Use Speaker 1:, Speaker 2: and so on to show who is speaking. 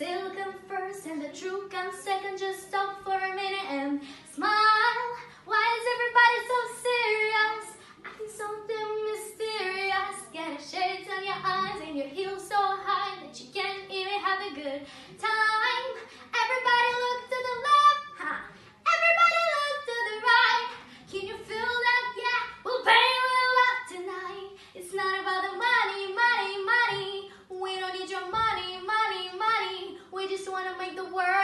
Speaker 1: silk comes first and the truth comes second. Just stop for a minute and smile. Why is everybody so serious? I Acting something mysterious. Get a shades on your eyes and your heels so high that you can't even have a good time. want to make the world